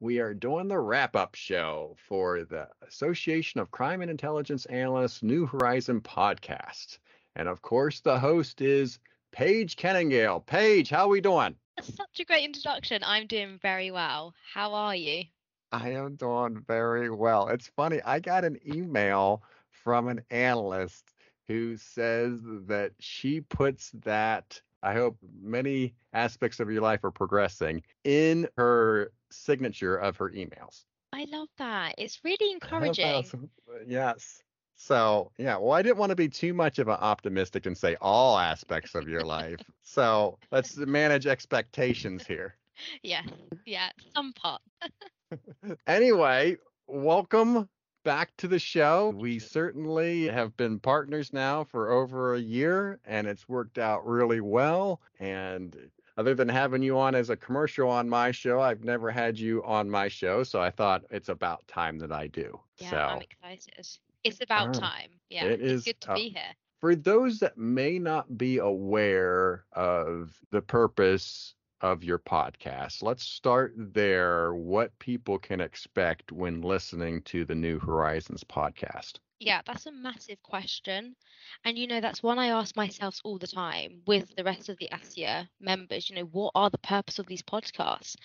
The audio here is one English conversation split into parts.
we are doing the wrap up show for the Association of Crime and Intelligence Analysts New Horizon podcast. And of course, the host is Paige Kenningale. Paige, how are we doing? That's such a great introduction. I'm doing very well. How are you? I am doing very well. It's funny, I got an email from an analyst who says that she puts that I hope many aspects of your life are progressing in her signature of her emails. I love that. It's really encouraging. Uh, yes. So, yeah, well, I didn't want to be too much of an optimistic and say all aspects of your life. So let's manage expectations here. Yeah, yeah, some part. anyway, welcome back to the show. We certainly have been partners now for over a year, and it's worked out really well. And other than having you on as a commercial on my show, I've never had you on my show. So I thought it's about time that I do. Yeah, so, I'm excited. It's about time. Yeah, it it's is, good to uh, be here. For those that may not be aware of the purpose of your podcast. Let's start there. What people can expect when listening to the New Horizons podcast? Yeah, that's a massive question. And you know, that's one I ask myself all the time with the rest of the ACIA members. You know, what are the purpose of these podcasts?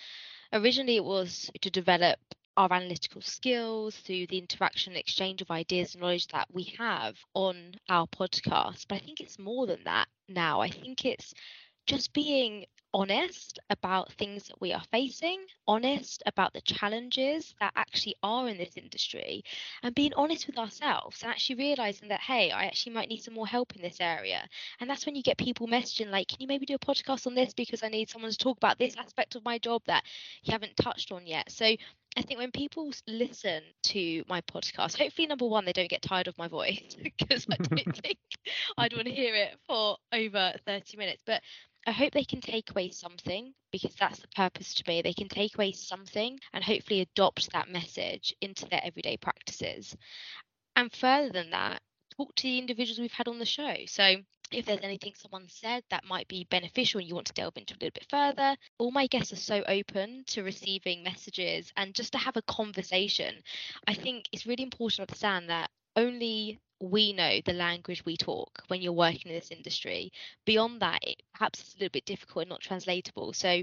Originally, it was to develop our analytical skills through the interaction and exchange of ideas and knowledge that we have on our podcast. But I think it's more than that now. I think it's just being honest about things that we are facing, honest about the challenges that actually are in this industry, and being honest with ourselves and actually realizing that, hey, I actually might need some more help in this area. And that's when you get people messaging, like, can you maybe do a podcast on this because I need someone to talk about this aspect of my job that you haven't touched on yet. So I think when people listen to my podcast, hopefully, number one, they don't get tired of my voice because I don't think I'd want to hear it for over 30 minutes. But I hope they can take away something because that's the purpose to me. They can take away something and hopefully adopt that message into their everyday practices. And further than that, talk to the individuals we've had on the show. So if there's anything someone said that might be beneficial and you want to delve into a little bit further, all my guests are so open to receiving messages and just to have a conversation. I think it's really important to understand that only we know the language we talk when you're working in this industry. Beyond that, it perhaps it's a little bit difficult and not translatable. So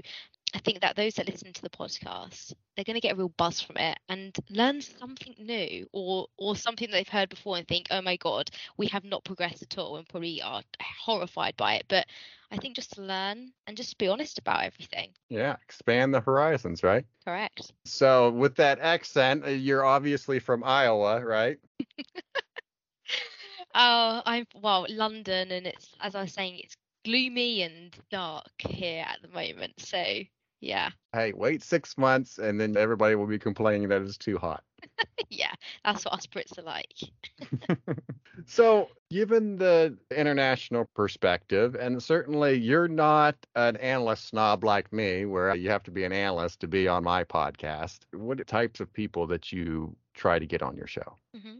I think that those that listen to the podcast, they're going to get a real buzz from it and learn something new or or something that they've heard before and think, oh my god, we have not progressed at all and probably are horrified by it. But I think just to learn and just be honest about everything. Yeah, expand the horizons, right? Correct. So with that accent, uh, you're obviously from Iowa, right? Oh, I'm well, London, and it's as I was saying, it's gloomy and dark here at the moment. So yeah. Hey, wait six months, and then everybody will be complaining that it's too hot. yeah, that's what us Brits are like. so, given the international perspective, and certainly you're not an analyst snob like me, where you have to be an analyst to be on my podcast. What types of people that you try to get on your show? Mm-hmm.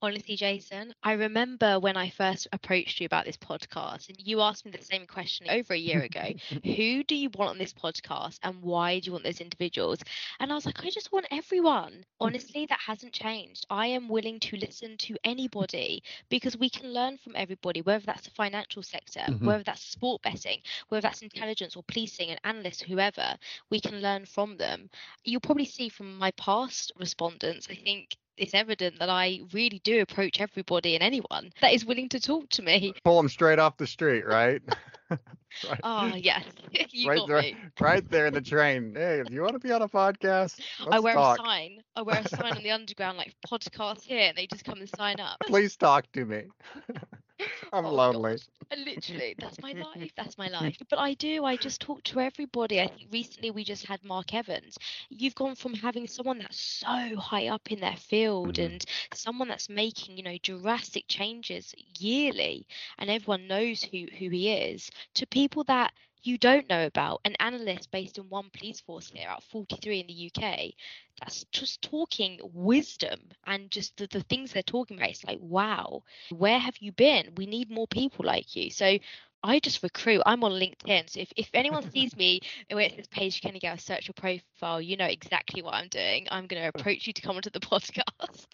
Honestly, Jason, I remember when I first approached you about this podcast, and you asked me the same question over a year ago Who do you want on this podcast, and why do you want those individuals? And I was like, I just want everyone. Honestly, that hasn't changed. I am willing to listen to anybody because we can learn from everybody, whether that's the financial sector, mm-hmm. whether that's sport betting, whether that's intelligence or policing and analysts, whoever, we can learn from them. You'll probably see from my past respondents, I think it's evident that I really do approach everybody and anyone that is willing to talk to me. Pull them straight off the street, right? right. Oh yes, you right got there, me. right there in the train. Hey, do you want to be on a podcast? I wear talk. a sign. I wear a sign on the underground like podcast here, and they just come and sign up. Please talk to me. I'm Oh lonely. God. Literally, that's my life. That's my life. But I do. I just talk to everybody. I think recently we just had Mark Evans. You've gone from having someone that's so high up in their field Mhm. and someone that's making, you know, drastic changes yearly, and everyone knows who who he is, to people that you don't know about. An analyst based in one police force here out 43 in the UK. That's just talking wisdom and just the, the things they're talking about. It's like, wow, where have you been? We need more people like you. So I just recruit. I'm on LinkedIn. So if, if anyone sees me where it says Paige Kenny Gale, search your profile, you know exactly what I'm doing. I'm going to approach you to come onto the podcast.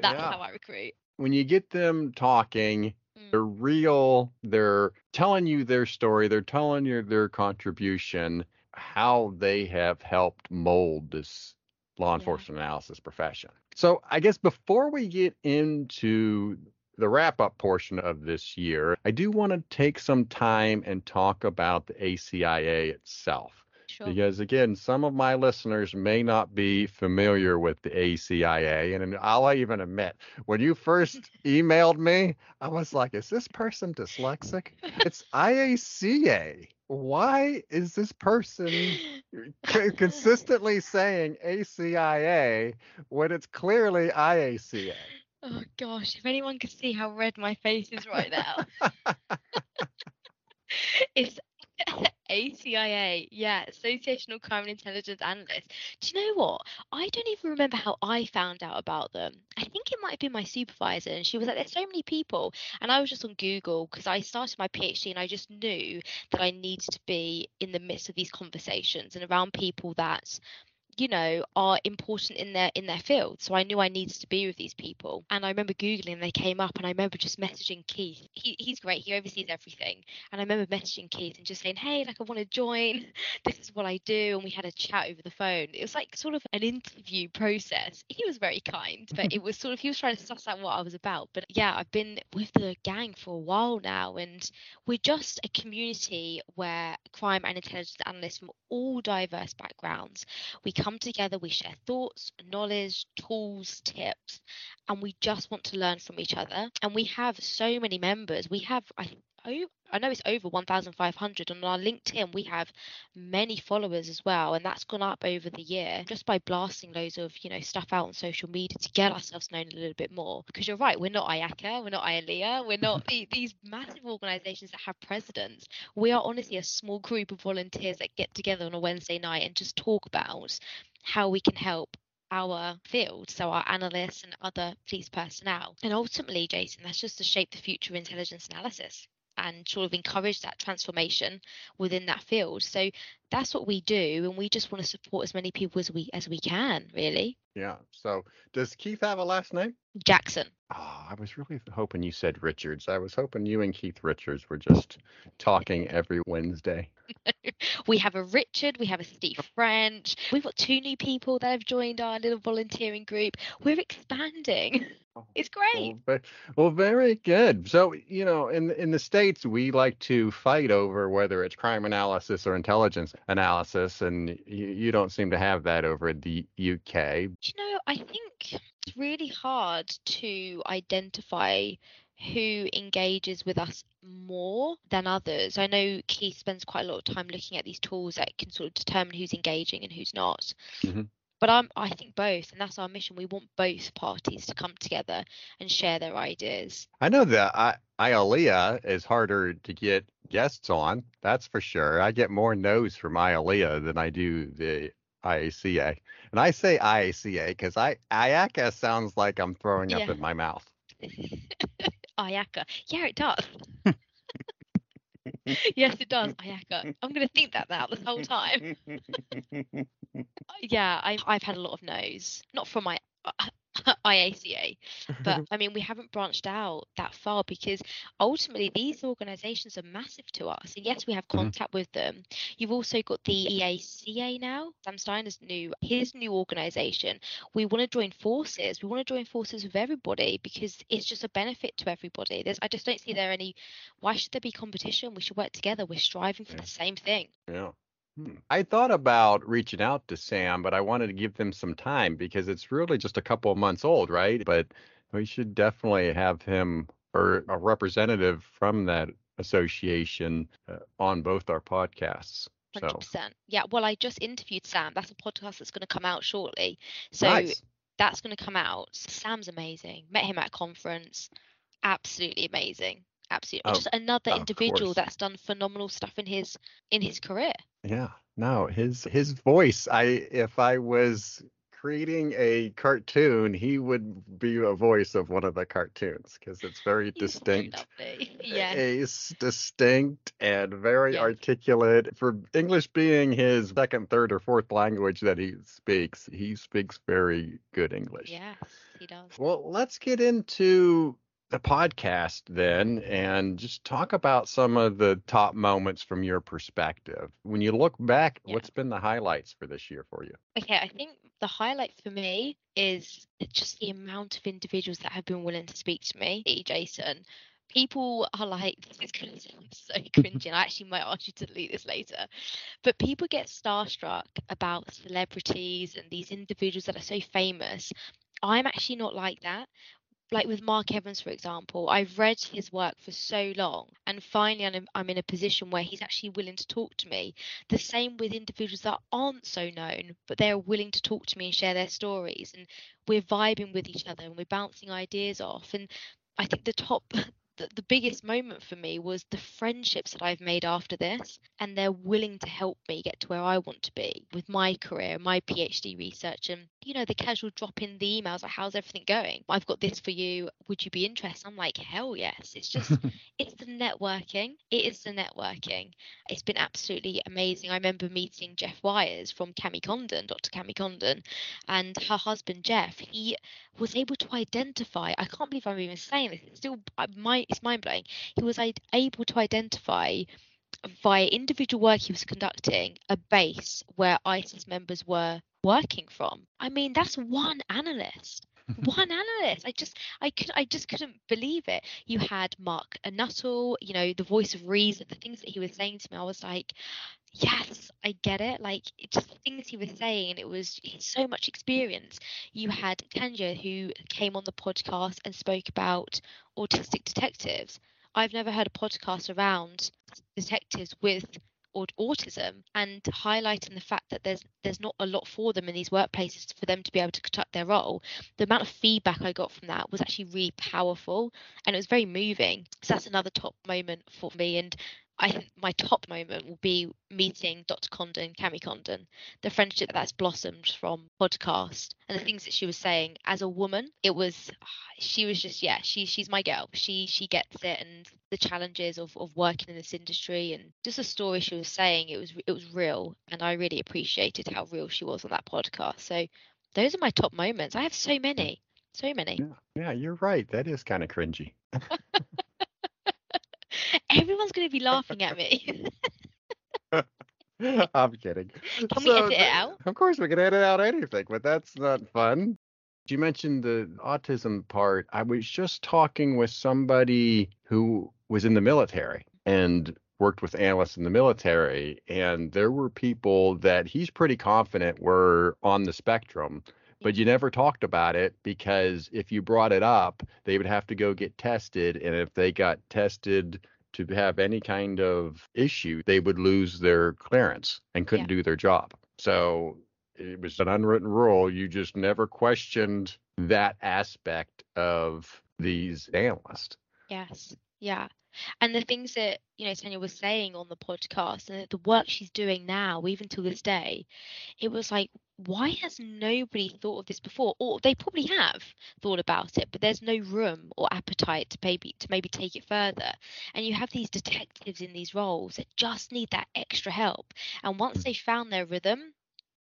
That's Yeah. how I recruit. When you get them talking, Mm. they're real. They're telling you their story. They're telling you their contribution, how they have helped mold this law Yeah. enforcement analysis profession. So I guess before we get into the wrap up portion of this year, I do want to take some time and talk about the ACIA itself. Sure. Because again, some of my listeners may not be familiar with the ACIA. And I'll even admit, when you first emailed me, I was like, is this person dyslexic? It's IACA. Why is this person c- consistently saying ACIA when it's clearly IACA? Oh gosh, if anyone could see how red my face is right now. it's ACIA, yeah, Associational Crime and Intelligence Analyst. Do you know what? I don't even remember how I found out about them. I think it might have been my supervisor, and she was like, "There's so many people," and I was just on Google because I started my PhD, and I just knew that I needed to be in the midst of these conversations and around people that you know are important in their in their field. So i knew i needed to be with these people. And i remember googling they came up and i remember just messaging keith. He, he's great. He oversees everything. And i remember messaging keith and just saying hey like i want to join. This is what i do. And we had a chat over the phone. It was like sort of an interview process. He was very kind but it was sort of he was trying to suss out what i was about. But yeah i've been with the gang for a while now and we're just a community where crime and intelligence analysts from all diverse backgrounds. We come together, we share thoughts, knowledge, tools, tips, and we just want to learn from each other. And we have so many members. We have, I oh, I know it's over 1,500. On our LinkedIn, we have many followers as well, and that's gone up over the year just by blasting loads of you know stuff out on social media to get ourselves known a little bit more. Because you're right, we're not IACA, we're not IALEIA, we're not the, these massive organisations that have presidents. We are honestly a small group of volunteers that get together on a Wednesday night and just talk about how we can help our field, so our analysts and other police personnel. And ultimately, Jason, that's just to shape the future of intelligence analysis and sort of encourage that transformation within that field. So that's what we do, and we just want to support as many people as we as we can, really. Yeah. So does Keith have a last name? Jackson. Oh, I was really hoping you said Richards. I was hoping you and Keith Richards were just talking every Wednesday. we have a Richard, we have a Steve French. We've got two new people that have joined our little volunteering group. We're expanding. Oh, It's great. Well, well, very good. So, you know, in in the states, we like to fight over whether it's crime analysis or intelligence analysis, and you, you don't seem to have that over at the UK. Do you know, I think it's really hard to identify who engages with us more than others. I know Keith spends quite a lot of time looking at these tools that can sort of determine who's engaging and who's not. Mhm. But I'm, I think both, and that's our mission. We want both parties to come together and share their ideas. I know that I, IALEIA is harder to get guests on. That's for sure. I get more no's from IALEIA than I do the IACA. And I say IACA because I IACA sounds like I'm throwing up in my mouth. IACA. Yeah, it does. yes, it does. Oh, Ayaka. I'm going to think that out this whole time. Yeah, I've, I've had a lot of no's. Not from my uh, IACA, but I mean, we haven't branched out that far because ultimately these organizations are massive to us. And yes, we have Mhm. contact with them. You've also got the EACA now. Sam Steiner's new, his new organization. We want to join forces. We want to join forces with everybody because it's just a benefit to everybody. There's, I just don't see there any. Why should there be competition? We should work together. We're striving for Yeah. the same thing. Yeah. Hmm. I thought about reaching out to Sam, but I wanted to give them some time because it's really just a couple of months old, right? But we should definitely have him or a representative from that association uh, on both our podcasts. So, Hundred percent. Yeah. Well, I just interviewed Sam. That's a podcast that's going to come out shortly. So nice. that's going to come out. Sam's amazing. Met him at a conference. Absolutely amazing. Absolutely. Oh, just another individual course. that's done phenomenal stuff in his in his career. Yeah, no, his his voice. I if I was creating a cartoon, he would be a voice of one of the cartoons because it's very distinct. Eh, yeah. Is distinct and very articulate. For English being his second, third, or fourth language that he speaks, he speaks very good English. Yeah, he does. Well, let's get into the podcast then and just talk about some of the top moments from your perspective. When you look back, Yeah. what's been the highlights for this year for you? Okay, I think the highlight for me is just the amount of individuals that have been willing to speak to me. Jason, people are like, this is going to sound so cringy, and I actually might ask you to delete this later. But people get starstruck about celebrities and these individuals that are so famous. I'm actually not like that. Like with Mark Evans, for example, I've read his work for so long, and finally I'm, I'm in a position where he's actually willing to talk to me the same with individuals that aren't so known, but they're willing to talk to me and share their stories. And we're vibing with each other and we're bouncing ideas off. And I think the top, the, the biggest moment for me was the friendships that I've made after this. And they're willing to help me get to where I want to be with my career, my PhD research, and, you know, the casual drop in the emails like, how's everything going? I've got this for you. Would you be interested? I'm like, hell yes. It's just, it's the networking. It is the networking. It's been absolutely amazing. I remember meeting Jeff Wires from Cami Condon, Dr. Cami Condon, and her husband Jeff. He was able to identify. I can't believe I'm even saying this. It's still uh, it's mind blowing. He was able to identify via individual work he was conducting a base where ISIS members were working from. I mean, that's one analyst. One analyst. I just I could I just couldn't believe it. You had Mark Nuttall, you know, the voice of reason, the things that he was saying to me, I was like, yes, I get it. Like it just the things he was saying, it was so much experience. You had Tanya who came on the podcast and spoke about autistic detectives. I've never heard a podcast around detectives with aut- autism and highlighting the fact that there's there's not a lot for them in these workplaces for them to be able to conduct their role the amount of feedback i got from that was actually really powerful and it was very moving. So that's another top moment for me and I think my top moment will be meeting Dr. Condon, Cami Condon, the friendship that's blossomed from podcast and the things that she was saying as a woman. It was, she was just, yeah, she she's my girl. She she gets it and the challenges of, of working in this industry and just the story she was saying. It was it was real and I really appreciated how real she was on that podcast. So those are my top moments. I have so many, so many. Yeah, yeah, you're right. That is kind of cringy. Everyone's going to be laughing at me. I'm kidding. Can we edit it out? Of course, we can edit out anything, but that's not fun. You mentioned the autism part. I was just talking with somebody who was in the military and worked with analysts in the military, and there were people that he's pretty confident were on the spectrum. But you never talked about it because if you brought it up, they would have to go get tested. And if they got tested to have any kind of issue, they would lose their clearance and couldn't do their job. So it was an unwritten rule. You just never questioned that aspect of these analysts. Yes. Yeah. And the things that, you know, Tanya was saying on the podcast and the work she's doing now, even till this day, it was like, why has nobody thought of this before? Or they probably have thought about it, but there's no room or appetite to maybe to maybe take it further. And you have these detectives in these roles that just need that extra help. And once they've found their rhythm,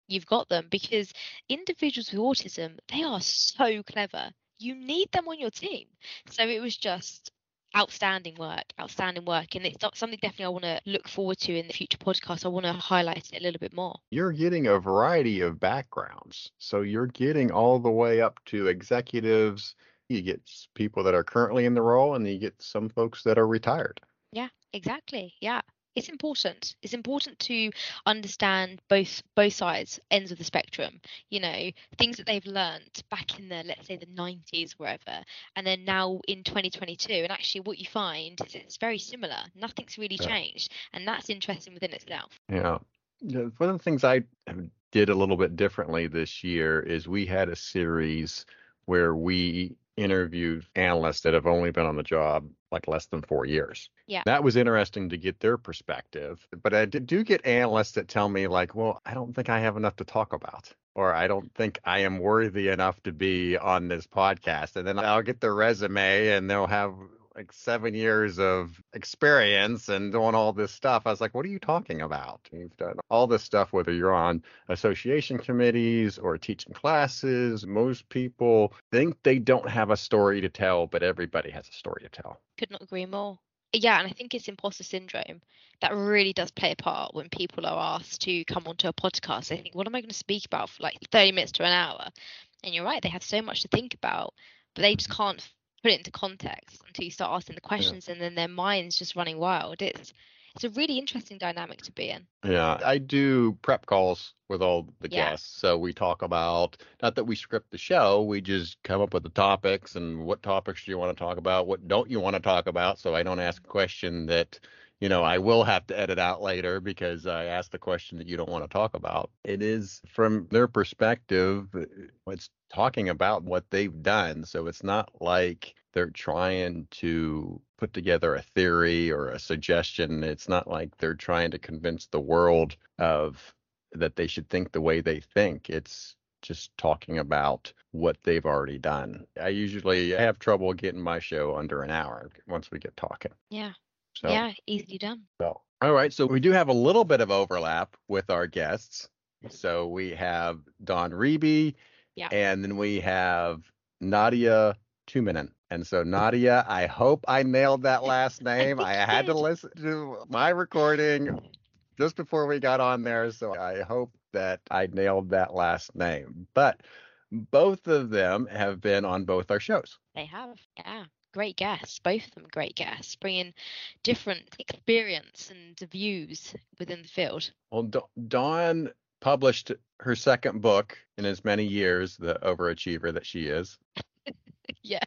you've got them because individuals with autism, they are so clever. You need them on your team. So it was just outstanding work, outstanding work. And it's not something definitely I want to look forward to in the future podcast. I want to highlight it a little bit more. You're getting a variety of backgrounds. So you're getting all the way up to executives. You get people that are currently in the role, and you get some folks that are retired. Yeah, exactly. Yeah. It's important. It's important to understand both both sides, ends of the spectrum. You know, things that they've learned back in the let's say the 90s, wherever, and then now in 2022. And actually, what you find is it's very similar. Nothing's really Yeah. changed, and that's interesting within itself. Yeah. Yeah, One of the things I did a little bit differently this year is we had a series where we interviewed analysts that have only been on the job like less than four years. Yeah. That was interesting to get their perspective. But I do get analysts that tell me, like, well, I don't think I have enough to talk about. Or I don't think I am worthy enough to be on this podcast. And then I'll get their resume and they'll have like seven years of experience and doing all this stuff. I was like, what are you talking about? You've done all this stuff, whether you're on association committees or teaching classes. Most people think they don't have a story to tell, but everybody has a story to tell. Could not agree more. Yeah, and I think it's imposter syndrome that really does play a part when people are asked to come onto a podcast. They think, what am I going to speak about for like 30 minutes to an hour? And you're right, they have so much to think about, but they just can't put it into context until you start asking the questions and then their mind's just running wild. It's it's a really interesting dynamic to be in. Yeah, I do prep calls with all the Yeah. guests. So we talk about, not that we script the show, we just come up with the topics and what topics do you want to talk about? What don't you want to talk about? So I don't ask a question that, you know, I will have to edit out later because I asked the question that you don't want to talk about. It is from their perspective, uh, it's talking about what they've done. So it's not like they're trying to put together a theory or a suggestion. It's not like they're trying to convince the world of that they should think the way they think. It's just talking about what they've already done. I usually have trouble getting my show under an hour once we get talking. Yeah. So, Yeah, easily done. so all right. So we do have a little bit of overlap with our guests. So we have Dawn Reeby, Yeah. and then we have Nadia Tuminen. And so Nadia, I hope I nailed that last name. I had to listen to my recording just before we got on there, so I hope that I nailed that last name. But both of them have been on both our shows. They have. Yeah. Great guests. Both of them great guests, bringing different experience and views within the field. Well, Da- Dawn published her second book in as many years, the overachiever that she is. yes.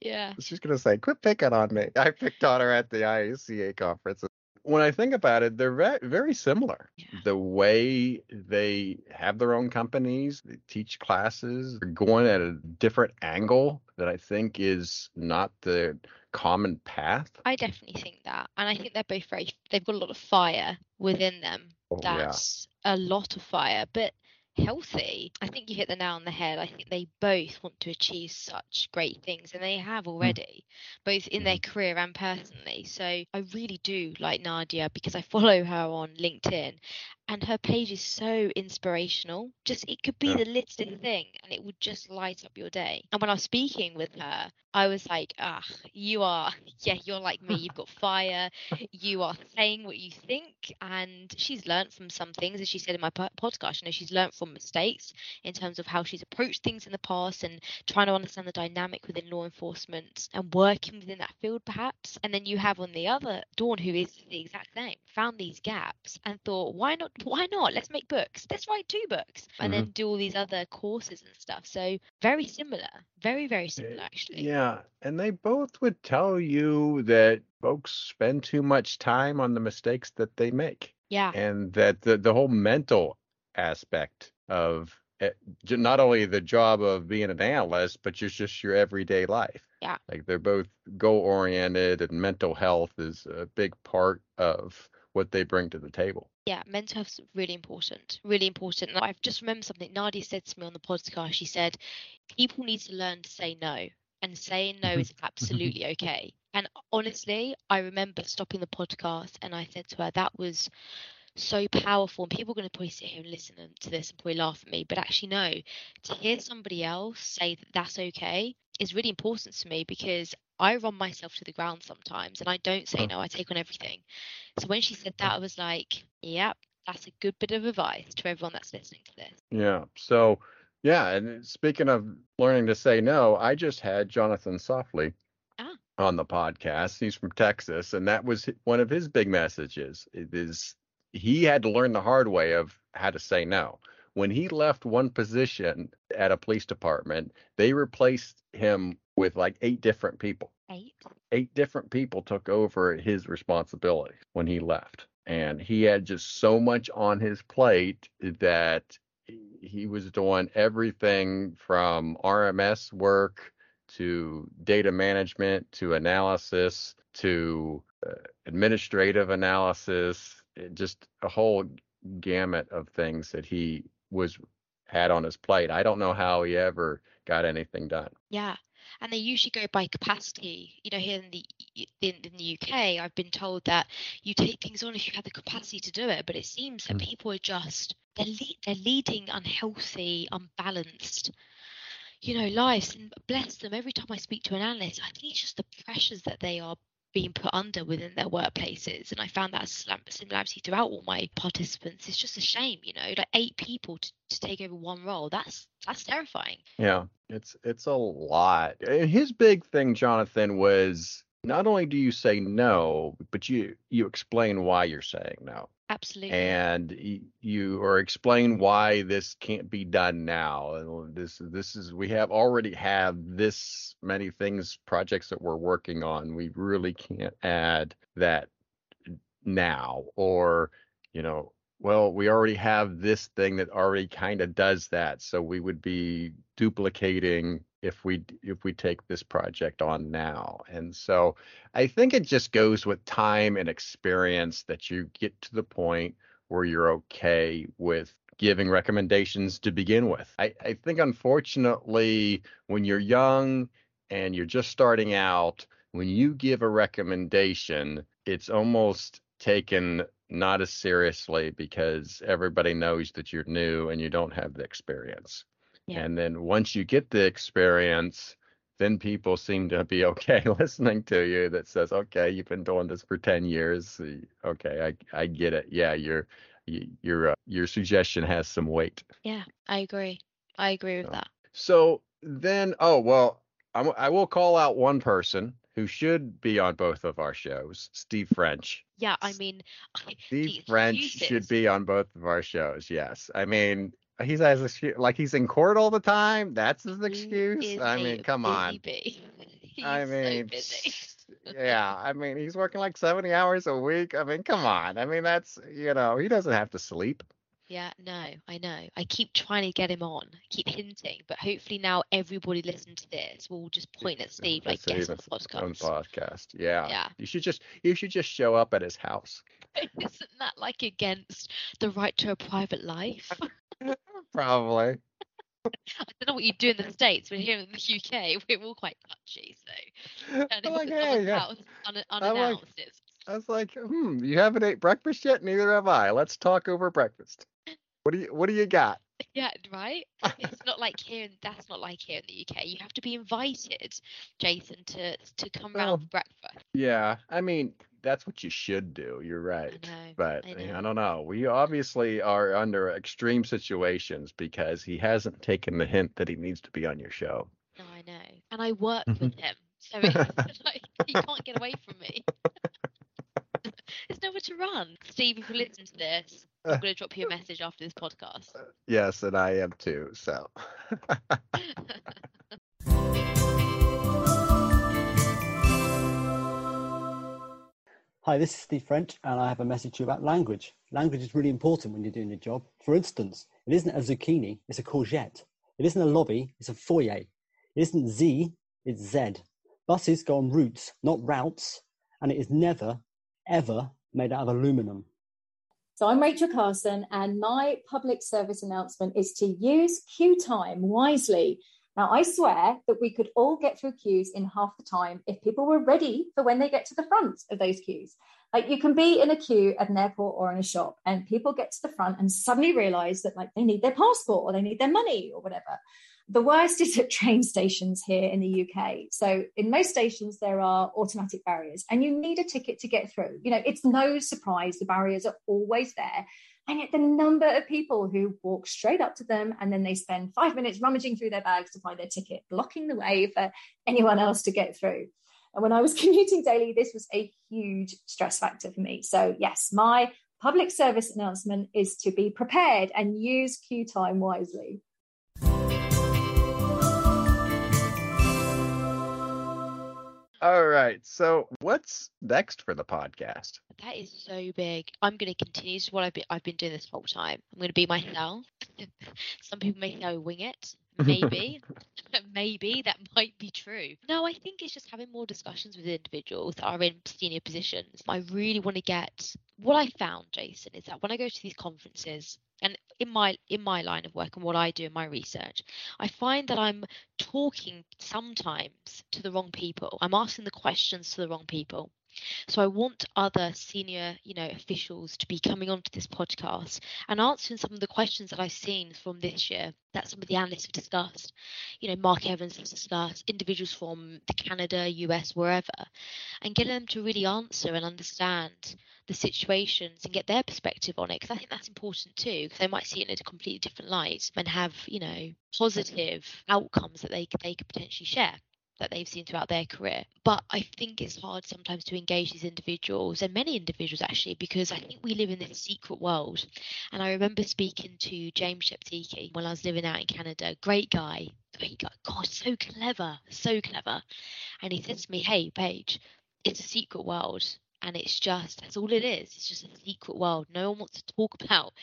Yeah. She's gonna say, "Quit picking on me." I picked on her at the IACA conference. When I think about it, they're very, very similar. Yeah. The way they have their own companies, they teach classes, they're going at a different angle that I think is not the common path. I definitely think that. And I think they're both very, they've got a lot of fire within them. Oh, yeah. That's a lot of fire, but healthy. I think you hit the nail on the head. I think they both want to achieve such great things, and they have hmm. already, both in their hmm. career and personally. So I really do like Nadia because I follow her on LinkedIn. And her page is so inspirational. Just it could be Yeah. the littlest thing and it would just light up your day. And when I was speaking with her, I was like, ah, you are, yeah, you're like me. You've got fire. You are saying what you think. And she's learned from some things, as she said in my podcast. You know, she's learned from mistakes in terms of how she's approached things in the past and trying to understand the dynamic within law enforcement and working within that field, perhaps. And then you have on the other Dawn, who is the exact same, found these gaps and thought, why not? Why not? Let's make books. Let's write two books and then mm-hmm. do all these other courses and stuff. So very similar, very very eh, similar actually. Yeah, and they both would tell you that folks spend too much time on the mistakes that they make. Yeah. and that the, the whole mental aspect of eh, it, not only the job of being an analyst, but just just your everyday life. Yeah. Like they're both goal oriented, and mental health is a big part of what they bring to the table. Yeah, mental health's really important, really important. And I've just remembered something Nadia said to me on the podcast. She said, people need to learn to say no, and saying no is absolutely okay. And honestly, I remember stopping the podcast and I said to her, that was so powerful. And people are going to probably sit here and listen to this and probably laugh at me, but actually, no, to hear somebody else say that that's okay is really important to me because I run myself to the ground sometimes and I don't say no, I take on everything. So when she said that, I was like, yep, that's a good bit of advice to everyone that's listening to this. Yeah. So, yeah. And speaking of learning to say no, I just had Jonathan Softly Ah. on the podcast. He's from Texas, and that was one of his big messages. It is he had to learn the hard way of how to say no. When he left one position at a police department, they replaced him with like eight different people. Eight. Eight different people took over his responsibility when he left. And he had just so much on his plate that he was doing everything from RMS work to data management to analysis to uh, administrative analysis, just a whole gamut of things that he was had on his plate. I don't know how he ever got anything done. Yeah. And they usually go by capacity. You know, here in the in, in the UK, I've been told that you take things on if you have the capacity to do it. But it seems that mm. people are just they're le- they're leading unhealthy, unbalanced, you know, lives. And bless them. Every time I speak to an analyst, I think it's just the pressures that they are being put under within their workplaces. And I found that a similarity throughout all my participants. It's just a shame, you know, like eight people to, to take over one role. That's that's terrifying. Yeah, it's it's a lot. Uh, his big thing, Jonathan, was not only do you say no, but you you explain why you're saying no. Absolutely. And you or explain why this can't be done now. And this this is we have already have this many things projects that we're working on. We really can't add that now or you know well we already have this thing that already kind of does that so we would be duplicating if we if we take this project on now. And so i think it just goes with time and experience that you get to the point where you're okay with giving recommendations to begin with. I, I think unfortunately when you're young and you're just starting out when you give a recommendation it's almost taken not as seriously because everybody knows that you're new and you don't have the experience yeah. And then once you get the experience, then people seem to be okay listening to you that says, okay, you've been doing this for 10 years. Okay, I, I get it. Yeah, your your uh, your suggestion has some weight. Yeah, I agree. I agree with so, that. So then, oh, well, I'm, I will call out one person who should be on both of our shows, Steve French. Yeah, I mean, Steve French should be on both of our shows. Yes, I mean, He's has excuse, like he's in court all the time. That's his excuse. I mean, come on. I mean, so yeah. I mean, he's working like seventy hours a week. I mean, come on. I mean, that's you know, he doesn't have to sleep. Yeah, no, I know. I keep trying to get him on, keep hinting, but hopefully now everybody listening to this will just point at Steve like, "Guess on podcast." On podcast, yeah. Yeah. You should just you should just show up at his house. Isn't that like against the right to a private life? Probably. I don't know what you do in the States, but here in the UK, we're all quite touchy. So, like, hey, yeah. un- unannounced. Like, I was like, hmm, you haven't ate breakfast yet? Neither have I. Let's talk over breakfast. What do you What do you got? Yeah, right. it's not like here. That's not like here in the UK. You have to be invited, Jason, to to come well, round for breakfast. Yeah, I mean, that's what you should do. You're right. I know, but I, know. I, don't know. We obviously are under extreme situations because he hasn't taken the hint that he needs to be on your show. No, I know. And I work with mm-hmm. him. So it's like he can't get away from me. There's nowhere to run. Steve, if you listen to this, I'm going to drop you a message after this podcast. Yes, and I am too. So. Hi, this is Steve French, and I have a message to you about language. Language is really important when you're doing your job. For instance, it isn't a zucchini, it's a courgette. It isn't a lobby, it's a foyer. It isn't Z, it's Z. Buses go on routes, not routes, and it is never, ever made out of aluminum. So I'm Rachel Carson, and my public service announcement is to use queue time wisely now, I swear that we could all get through queues in half the time if people were ready for when they get to the front of those queues. Like you can be in a queue at an airport or in a shop, and people get to the front and suddenly realize that like they need their passport or they need their money or whatever. The worst is at train stations here in the UK. So in most stations there are automatic barriers and you need a ticket to get through. You know, it's no surprise the barriers are always there and yet, the number of people who walk straight up to them and then they spend five minutes rummaging through their bags to find their ticket, blocking the way for anyone else to get through. And when I was commuting daily, this was a huge stress factor for me. So, yes, my public service announcement is to be prepared and use queue time wisely. All right. So, what's next for the podcast? That is so big. I'm going to continue to what I've been, I've been doing this whole time. I'm going to be myself. Some people may say I wing it. Maybe, maybe that might be true. No, I think it's just having more discussions with individuals that are in senior positions. I really want to get what I found, Jason, is that when I go to these conferences, and in my in my line of work and what I do in my research, I find that I'm talking sometimes to the wrong people. I'm asking the questions to the wrong people. So I want other senior, you know, officials to be coming onto this podcast and answering some of the questions that I've seen from this year that some of the analysts have discussed. You know, Mark Evans has discussed, individuals from the Canada, US, wherever, and getting them to really answer and understand the situations and get their perspective on it because I think that's important too because they might see it in a completely different light and have you know positive outcomes that they they could potentially share that they've seen throughout their career. But I think it's hard sometimes to engage these individuals and many individuals actually because I think we live in this secret world. And I remember speaking to James Sheptycki when I was living out in Canada. Great guy. Great guy. God, so clever. So clever. And he said to me, Hey, Paige, it's a secret world. And it's just that's all it is. It's just a secret world. No one wants to talk about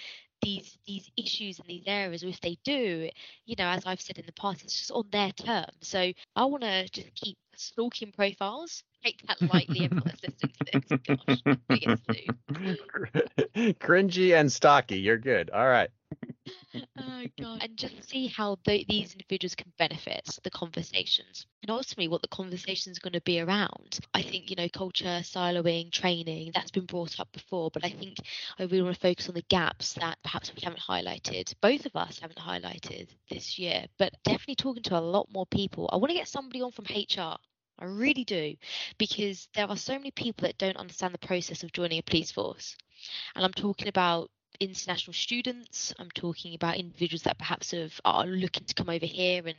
these these issues in these areas or if they do you know as i've said in the past it's just on their terms. So i want to just keep stalking profiles take that lightly everyone that's listening to this. Gosh cringy and stocky. You're good. All right oh god and just see how the, these individuals can benefit the conversations. And ultimately what the conversation is going to be around. I think you know culture siloing training that's been brought up before but i think i really want to focus on the gaps that perhaps we haven't highlighted. Both of us haven't highlighted this year but definitely talking to a lot more people. I want to get somebody on from hr I really do, because there are so many people that don't understand the process of joining a police force. And I'm talking about international students. I'm talking about individuals that perhaps have, are looking to come over here and,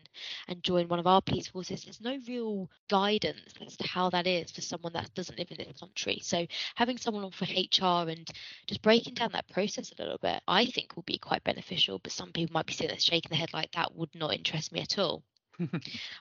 and join one of our police forces. There's no real guidance as to how that is for someone that doesn't live in this country. So having someone on for HR and just breaking down that process a little bit, I think will be quite beneficial. But some people might be sitting there shaking their head like that would not interest me at all.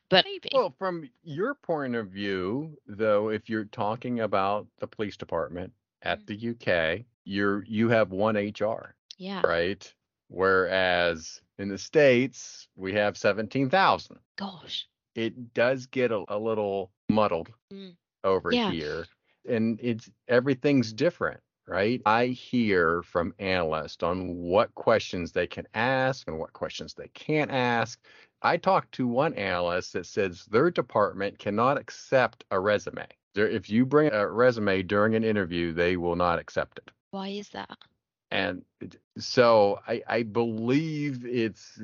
but maybe. Well, from your point of view, though, if you're talking about the police department at mm-hmm. the UK, you're you have one HR. Yeah. Right. Whereas in the states we have seventeen thousand. Gosh. It does get a, a little muddled mm. over yeah. here, and it's everything's different right? I hear from analysts on what questions they can ask and what questions they can't ask. I talked to one analyst that says their department cannot accept a resume. If you bring a resume during an interview, they will not accept it. Why is that? And so I, I believe it's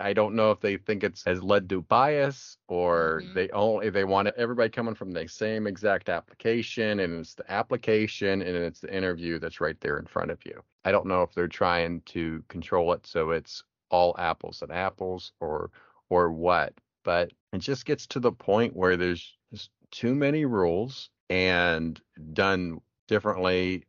I don't know if they think it's has led to bias or mm-hmm. they only they want everybody coming from the same exact application and it's the application and it's the interview that's right there in front of you. I don't know if they're trying to control it so it's all apples and apples or or what, but it just gets to the point where there's just too many rules and done differently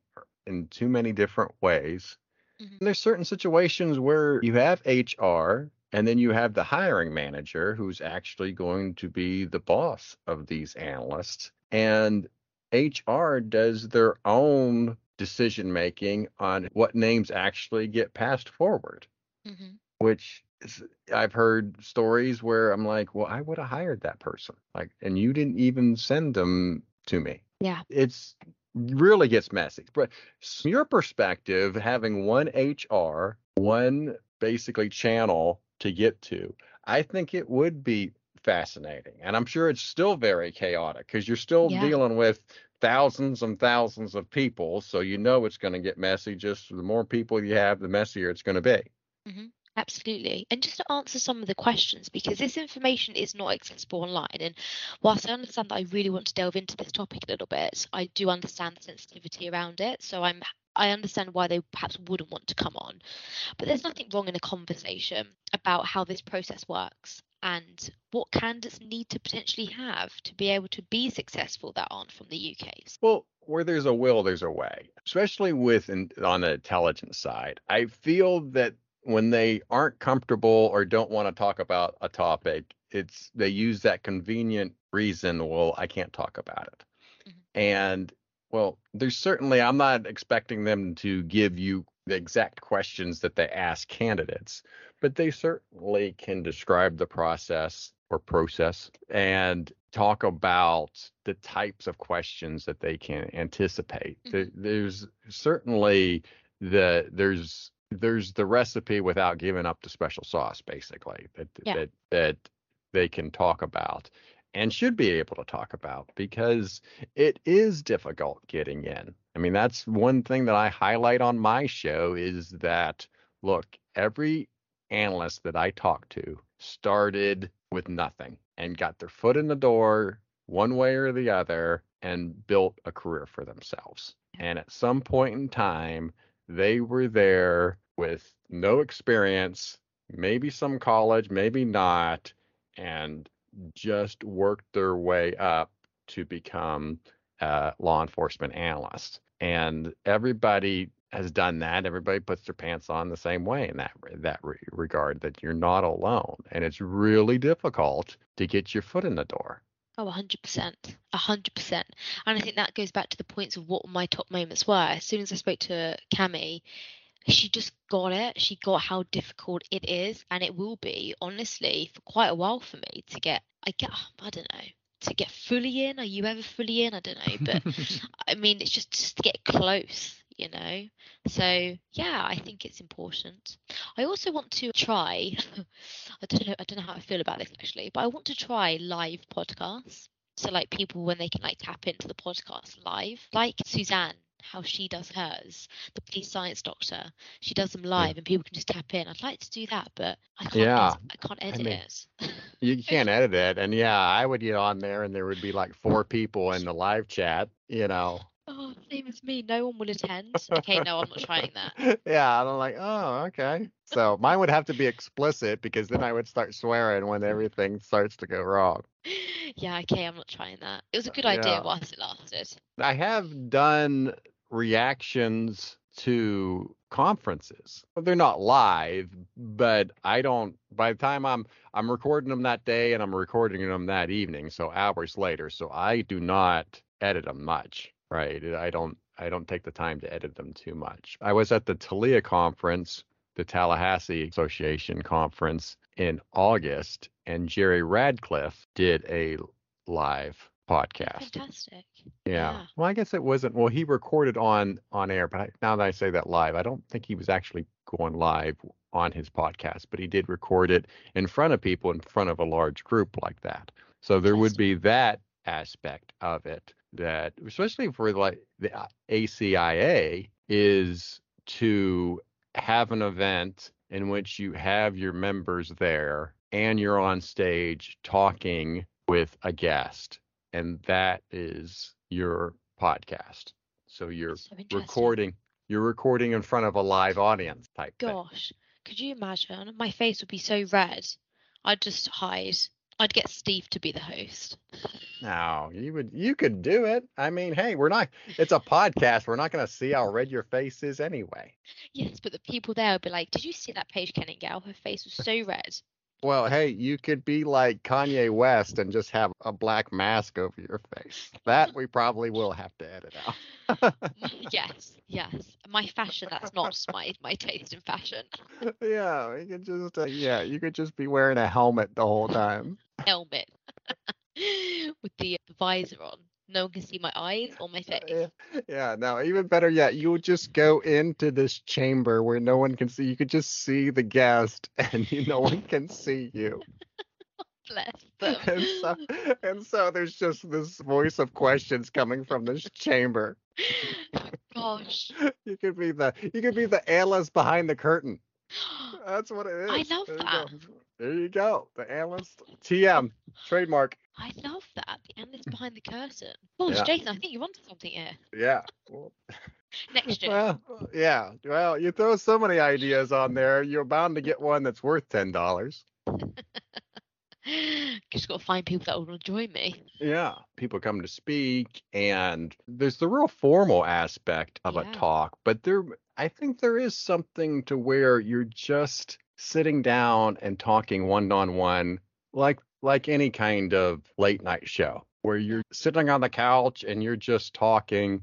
in too many different ways. Mm-hmm. there's certain situations where you have HR and then you have the hiring manager who's actually going to be the boss of these analysts. And HR does their own decision making on what names actually get passed forward, mm-hmm. which is, I've heard stories where I'm like, well, I would have hired that person. Like, and you didn't even send them to me. Yeah. It's really gets messy. But from your perspective, having one HR, one basically channel to get to, I think it would be fascinating. And I'm sure it's still very chaotic because you're still yeah. dealing with thousands and thousands of people. So you know it's going to get messy. Just the more people you have, the messier it's going to be. Mm-hmm. Absolutely. And just to answer some of the questions, because this information is not accessible online. And whilst I understand that I really want to delve into this topic a little bit, I do understand the sensitivity around it. So I'm I understand why they perhaps wouldn't want to come on. But there's nothing wrong in a conversation about how this process works. and what candidates need to potentially have to be able to be successful that aren't from the UK. Well, where there's a will, there's a way, especially with in, on the intelligence side. I feel that when they aren't comfortable or don't want to talk about a topic, it's they use that convenient reason, well, I can't talk about it. Mm-hmm. And well, there's certainly I'm not expecting them to give you the exact questions that they ask candidates, but they certainly can describe the process or process and talk about the types of questions that they can anticipate. Mm-hmm. There's certainly the there's there's the recipe without giving up the special sauce basically that yeah. that that they can talk about and should be able to talk about because it is difficult getting in. I mean, that's one thing that I highlight on my show is that look, every analyst that I talked to started with nothing and got their foot in the door one way or the other and built a career for themselves. And at some point in time, they were there with no experience, maybe some college, maybe not, and just worked their way up to become a law enforcement analyst. And everybody has done that. Everybody puts their pants on the same way in that that regard. That you're not alone, and it's really difficult to get your foot in the door. Oh, 100%. 100%. And I think that goes back to the points of what my top moments were. As soon as I spoke to Cami, she just got it. She got how difficult it is. And it will be, honestly, for quite a while for me to get, I get, I don't know, to get fully in. Are you ever fully in? I don't know. But I mean, it's just, just to get close you know so yeah i think it's important i also want to try i don't know i don't know how i feel about this actually but i want to try live podcasts. So like people when they can like tap into the podcast live like suzanne how she does hers the police science doctor she does them live and people can just tap in. I'd like to do that but i can't yeah. edit, i can't edit I mean, it. you can't edit it. And yeah i would get on there and there would be like four people in the live chat you know oh, same as me. No one will attend. Okay, no, I'm not trying that. yeah, I'm like, oh, okay. So mine would have to be explicit because then I would start swearing when everything starts to go wrong. Yeah, okay, I'm not trying that. It was a uh, good idea yeah. whilst it lasted. I have done reactions to conferences. They're not live, but I don't by the time I'm I'm recording them that day and I'm recording them that evening, so hours later. So I do not edit them much. Right. I don't I don't take the time to edit them too much. I was at the TALIA conference, the Tallahassee Association conference in August, and Jerry Ratcliffe did a live podcast. Fantastic. Yeah. yeah. Well, I guess it wasn't. Well, he recorded on on air, but I, now that I say that live, I don't think he was actually going live on his podcast, but he did record it in front of people, in front of a large group like that. So there would be that aspect of it that, especially for like the uh, ACIA, is to have an event in which you have your members there and you're on stage talking with a guest, and that is your podcast. So you're so recording. You're recording in front of a live audience type. Gosh, thing. could you imagine? My face would be so red. I'd just hide I'd get Steve to be the host. No, you would you could do it. I mean, hey, we're not it's a podcast. We're not gonna see how red your face is anyway. Yes, but the people there would be like, Did you see that Paige Kenningale? Her face was so red. Well, hey, you could be like Kanye West and just have a black mask over your face. That we probably will have to edit out. yes, yes. My fashion, that's not my, my taste in fashion. yeah, you could just uh, yeah, you could just be wearing a helmet the whole time. Helmet. With the visor on no one can see my eyes or my face. Yeah, yeah, no, even better yet, you would just go into this chamber where no one can see. You could just see the guest, and you, no one can see you. Bless them. And so, and so there's just this voice of questions coming from this chamber. Oh gosh. You could be the you could be the analyst behind the curtain. That's what it is. I love there that. You there you go. The analyst TM trademark. I love that. The analyst mm. behind the curtain. Oh, yeah. Jason, I think you're onto something here. Yeah. Well, Next year. Well, yeah. Well, you throw so many ideas on there, you're bound to get one that's worth ten dollars. Just got to find people that will join me. Yeah, people come to speak, and there's the real formal aspect of Yeah. a talk, but there, I think there is something to where you're just sitting down and talking one on one, like like any kind of late night show, where you're sitting on the couch and you're just talking,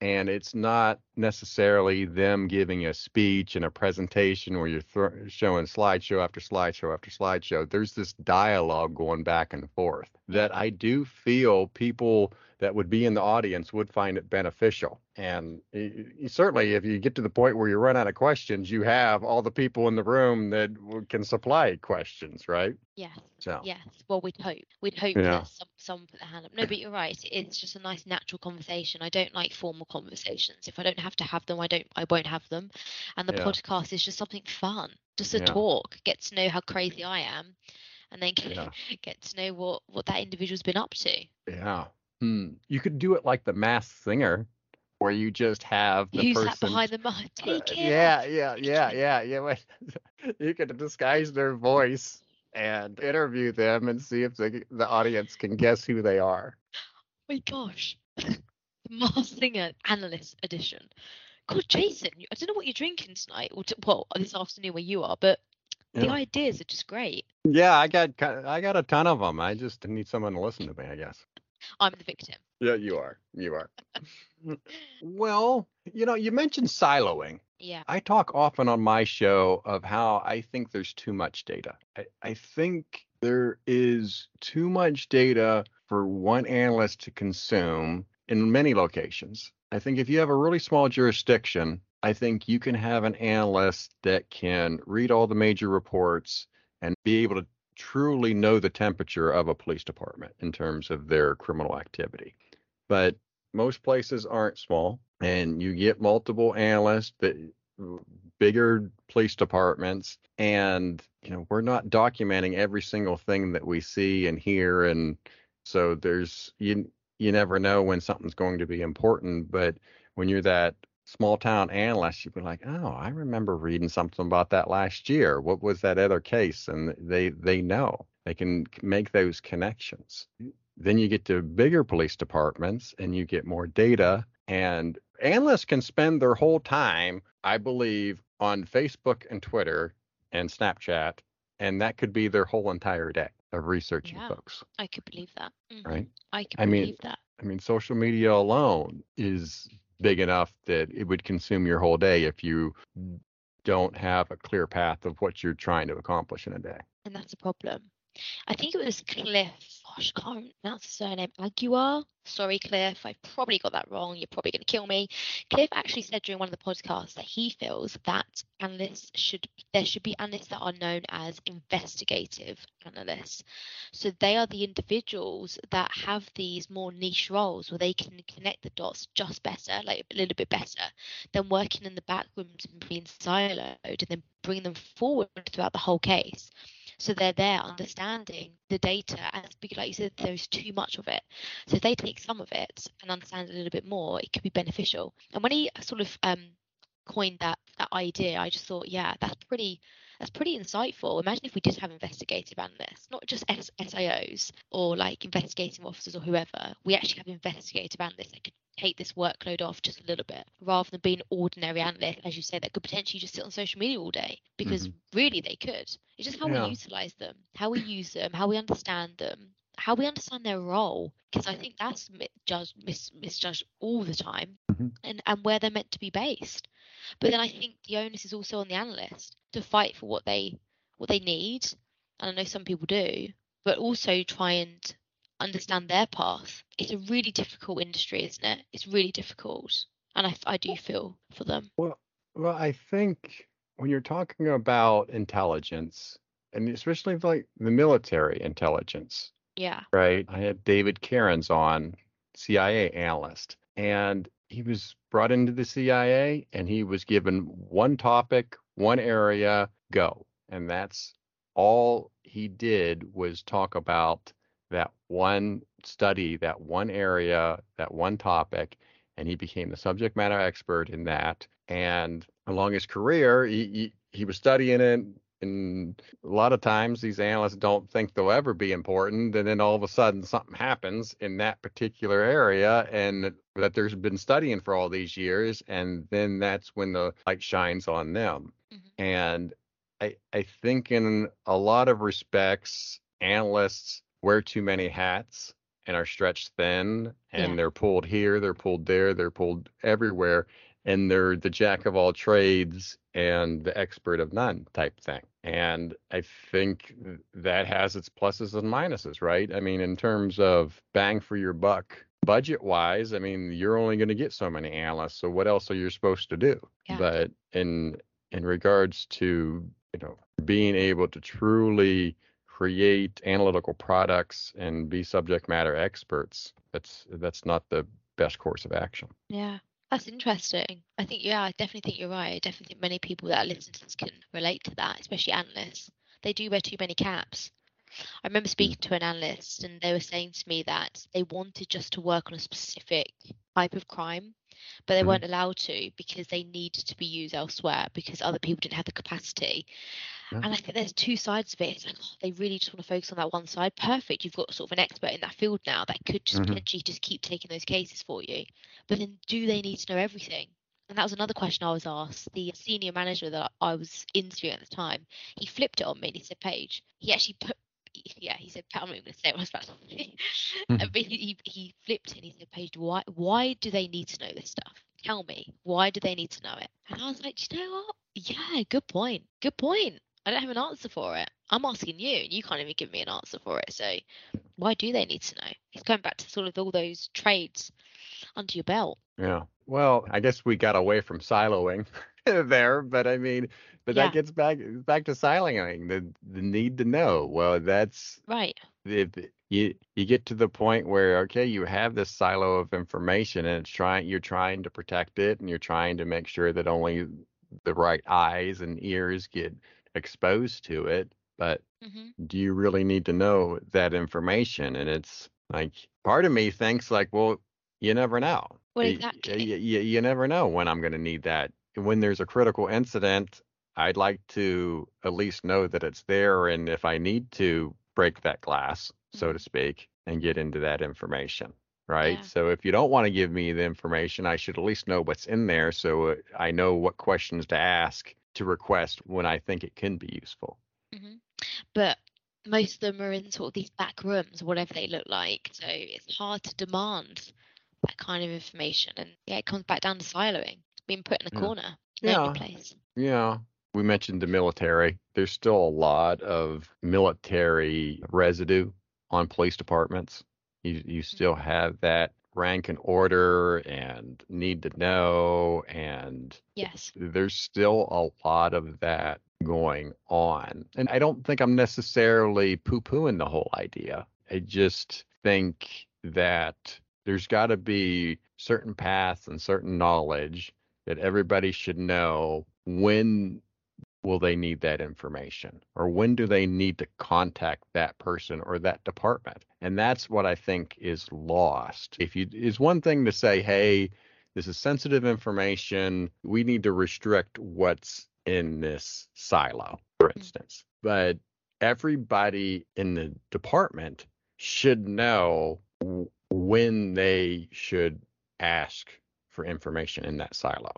and it's not necessarily them giving a speech and a presentation where you're thro- showing slideshow after slideshow after slideshow. There's this dialogue going back and forth that I do feel people that would be in the audience would find it beneficial. And certainly, if you get to the point where you run out of questions, you have all the people in the room that can supply questions, right? Yes. So, Yes. Well, we'd hope. We'd hope Yeah. that some, someone put their hand up. No, but you're right. It's just a nice natural conversation. I don't like formal conversations. If I don't have to have them, I don't. I won't have them. And the Yeah. podcast is just something fun, just a Yeah. talk, get to know how crazy I am, and then get, Yeah. get to know what what that individual's been up to. yeah. Hmm. You could do it like the masked singer, where you just have the Who's person. that behind the mic? Uh, Take it. yeah, yeah, yeah, yeah, yeah. you could disguise their voice and interview them and see if the the audience can guess who they are. my gosh. Mars Singer Analyst Edition. God, Jason, I don't know what you're drinking tonight, or t- well, this afternoon where you are, but the Yeah. ideas are just great. Yeah, I got I got a ton of them. I just need someone to listen to me, I guess. I'm the victim. Yeah, you are. You are. well, you know, you mentioned siloing. Yeah. I talk often on my show of how I think there's too much data. I, I think there is too much data for one analyst to consume in many locations. I think if you have a really small jurisdiction, I think you can have an analyst that can read all the major reports and be able to truly know the temperature of a police department in terms of their criminal activity. But most places aren't small, and you get multiple analysts that bigger police departments and you know we're not documenting every single thing that we see and hear and so there's you you never know when something's going to be important but when you're that small town analyst you'd be like oh i remember reading something about that last year what was that other case and they they know they can make those connections then you get to bigger police departments and you get more data and analysts can spend their whole time i believe on facebook and twitter and snapchat and that could be their whole entire day of researching Yeah. folks I could believe that. Mhm. right I could I mean, that. I mean, social media alone is big enough that it would consume your whole day if you don't have a clear path of what you're trying to accomplish in a day. And that's a problem. I think it was Cliff. Gosh, I can't pronounce the surname. Aguiar. Sorry, Cliff. I've probably got that wrong. You're probably going to kill me. Cliff actually said during one of the podcasts that he feels that analysts should there should be analysts that are known as investigative analysts. So they are the individuals that have these more niche roles where they can connect the dots just better, like a little bit better, than working in the back rooms and being siloed and then bring them forward throughout the whole case. So they're there understanding the data, and like you said, there's too much of it. So if they take some of it and understand it a little bit more, it could be beneficial. And when he sort of um, coined that that idea, I just thought, yeah, that's pretty that's pretty insightful. Imagine if we did have investigative analysts, not just S- SIOs or like investigating officers or whoever. We actually have investigative analysts that could take this workload off just a little bit, rather than being ordinary analysts, as you say, that could potentially just sit on social media all day. Because mm-hmm. really, they could. It's just how Yeah. we utilize them, how we use them, how we understand them, how we understand their role. Because I think that's mi- judged, mis- misjudged all the time, Mhm. and and where they're meant to be based. But then I think the onus is also on the analyst to fight for what they what they need. And I know some people do, but also try and understand their path. It's a really difficult industry, isn't it? It's really difficult, and I, I do feel for them. Well, well, I think when you're talking about intelligence, and especially like the military intelligence, Yeah, right? I had David Cariens on, CIA analyst, and he was brought into the CIA and he was given one topic, one area, go. And that's all he did was talk about that one study, that one area, that one topic, and he became the subject matter expert in that. And along his career, he, he, he was studying it, And a lot of times these analysts don't think they'll ever be important. And then all of a sudden something happens in that particular area and that there's been studying for all these years. And then that's when the light shines on them. Mhm. And I, I think in a lot of respects, analysts wear too many hats and are stretched thin and Yeah. they're pulled here, they're pulled there, they're pulled everywhere. And they're the jack of all trades and the expert of none type thing. And I think that has its pluses and minuses, right? I mean, in terms of bang for your buck, budget wise, I mean, you're only going to get so many analysts. So what else are you supposed to do? Yeah. But in in regards to you know being able to truly create analytical products and be subject matter experts, that's that's not the best course of action. Yeah, that's interesting. I think, yeah, I definitely think you're right. I definitely think many people that listen to this can relate to that, especially analysts. They do wear too many caps. I remember hmm. speaking to an analyst and they were saying to me that they wanted just to work on a specific type of crime, but they weren't allowed to because they needed to be used elsewhere because other people didn't have the capacity. Yeah. And I think there's two sides of it. It's like, oh, they really just want to focus on that one side. Perfect. You've got sort of an expert in that field now that could just Mhm. potentially just keep taking those cases for you. But then do they need to know everything? And that was another question I was asked. The senior manager that I was interviewing at the time, he flipped it on me and he said, Paige, he actually put yeah, he said, I'm not even going to say what I was about to say. Uh, but he, he, he flipped it and he said, Paige, why, why do they need to know this stuff? Tell me, why do they need to know it? And I was like, "Do you know what? Yeah, good point. Good point. I don't have an answer for it. I'm asking you, and you can't even give me an answer for it. So, why do they need to know? It's going back to sort of all those trades under your belt. Yeah. Well, I guess we got away from siloing there, but I mean, but Yeah. that gets back back to siloing, the the need to know. Well, that's Right. if you you get to the point where okay, you have this silo of information and it's trying you're trying to protect it and you're trying to make sure that only the right eyes and ears get exposed to it, but hmm do you really need to know that information? And it's like part of me thinks like, well, you never know. Well, exactly. y- y- you never know when I'm going to need that. When there's a critical incident, I'd like to at least know that it's there, and if I need to break that glass, so to Mhm. speak, and get into that information. Right. Yeah. So if you don't want to give me the information, I should at least know what's in there so uh, I know what questions to ask to request when I think it can be useful. hmm But most of them are in sort of these back rooms, whatever they look like. So it's hard to demand that kind of information. And yeah, it comes back down to siloing, being put in a Yeah. corner, lonely Yeah. place. Yeah. We mentioned the military. There's still a lot of military residue on police departments. You you mm-hmm. still have that rank and order and need to know and Yes. there's still a lot of that going on. And I don't think I'm necessarily poo pooing the whole idea. I just think that there's got to be certain paths and certain knowledge that everybody should know when will they need that information or when do they need to contact that person or that department? And that's what i think is lost. If you is one thing to say hey this is sensitive information. We need to restrict what's in this silo for mm. instance. But everybody in the department should know when they should ask for information in that silo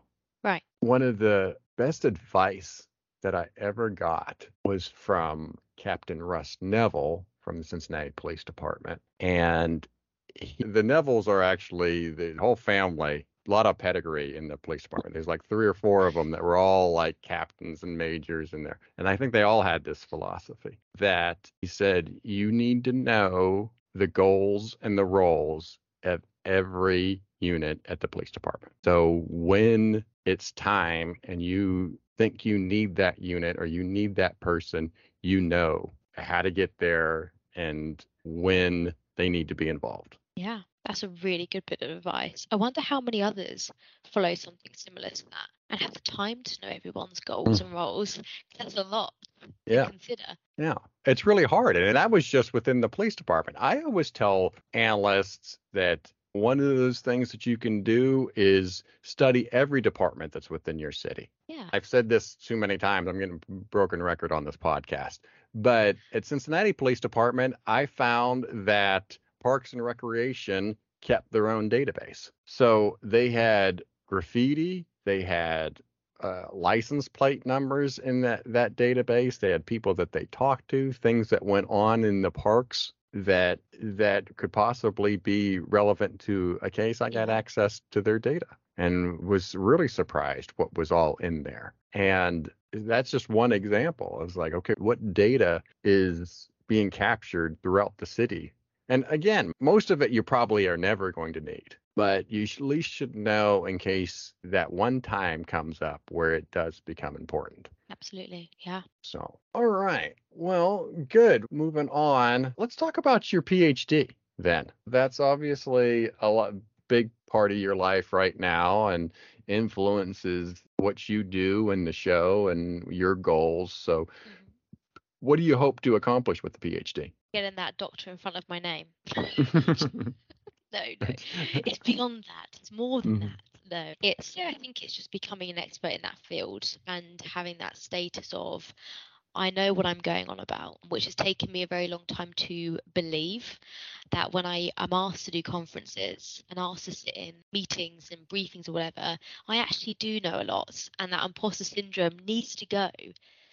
Right. one of the best advice that I ever got was from Captain Russ Neville from the Cincinnati Police Department. And he, the Nevilles are actually the whole family, a lot of pedigree in the police department. There's like three or four of them that were all like captains and majors in there. And I think they all had this philosophy that he said, you need to know the goals and the roles of every unit at the police department. So when it's time and you think you need that unit or you need that person, you know how to get there and when they need to be involved. Yeah. That's a really good bit of advice. I wonder how many others follow something similar to that and have the time to know everyone's goals mm. and roles. That's a lot to Yeah. consider. Yeah, it's really hard. And that was just within the police department. I always tell analysts that one of those things that you can do is study every department that's within your city. Yeah. I've said this too many times. I'm getting broken record on this podcast. But at Cincinnati Police Department, I found that Parks and Recreation kept their own database. So they had graffiti, they had uh, license plate numbers in that that database. They had people that they talked to, things that went on in the parks that that could possibly be relevant to a case. I got access to their data and was really surprised what was all in there. And that's just one example. I was like, okay, what data is being captured throughout the city? And again, most of it you probably are never going to need, but you at least should know in case that one time comes up where it does become important. Absolutely. Yeah. So, all right. Well, good. Moving on. Let's talk about your PhD then. That's obviously a lot big part of your life right now and influences what you do in the show and your goals. So, mm-hmm. what do you hope to accomplish with the PhD? Getting that doctor in front of my name. No, no. It's beyond that. It's more than Mhm. that. No. It's yeah, I think it's just becoming an expert in that field and having that status of I know what I'm going on about, which has taken me a very long time to believe that when I am asked to do conferences and asked to sit in meetings and briefings or whatever, I actually do know a lot and that imposter syndrome needs to go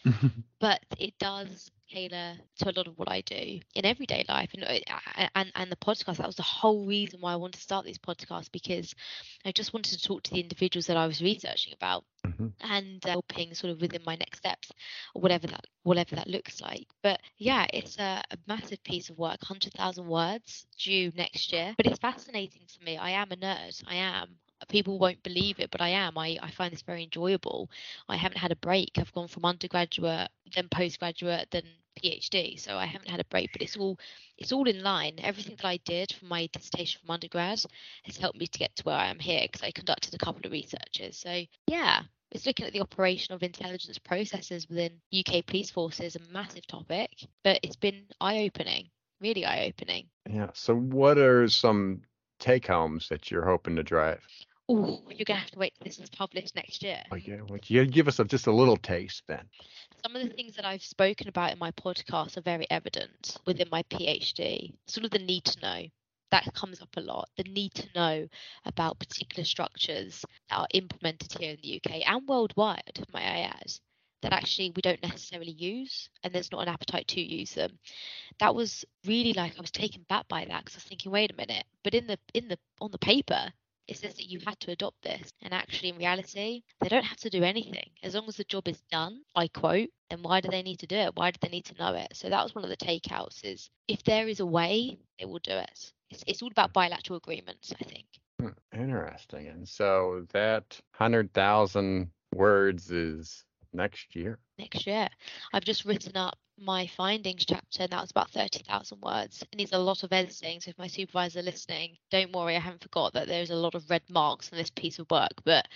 but it does tailor to a lot of what I do in everyday life and uh, and and the podcast that was the whole reason why I wanted to start this podcast because I just wanted to talk to the individuals that I was researching about Mhm. and uh, helping sort of within my next steps or whatever that whatever that looks like. But yeah it's a, a massive piece of work 100,000 words due next year. But it's fascinating to me. I am a nerd. I am people won't believe it but I am I, I find this very enjoyable I haven't had a break. I've gone from undergraduate, then postgraduate, then PhD. So I haven't had a break, but it's all it's all in line. Everything that I did for my dissertation from undergrad has helped me to get to where I am here because I conducted a couple of researches. So yeah, it's looking at the operation of intelligence processes within UK police forces, a massive topic, but it's been eye opening, really eye opening. yeah. So, what are some take homes that you're hoping to drive? Oh, you're gonna have to wait till this is published next year. Oh, yeah. Well, you give us a, just a little taste then. some of the things that I've spoken about in my podcast are very evident within my PhD. Sort of the need to know that comes up a lot. The need to know about particular structures that are implemented here in the UK and worldwide, may I add, that actually we don't necessarily use and there's not an appetite to use them. That was really like I was taken back by that because I was thinking, wait a minute, but in the in the on the paper it says that you had to adopt this. And actually, in reality, they don't have to do anything. As long as the job is done, I quote, then why do they need to do it? Why do they need to know it? So that was one of the takeouts is if there is a way, they will do it. It's, it's all about bilateral agreements, I think. Hmm, Interesting. And so that 100,000 words is next year. Next year, I've just written up my findings chapter, and that was about 30,000 words. It needs a lot of editing. So if my supervisor listening, don't worry, I haven't forgot that there's a lot of red marks on this piece of work, but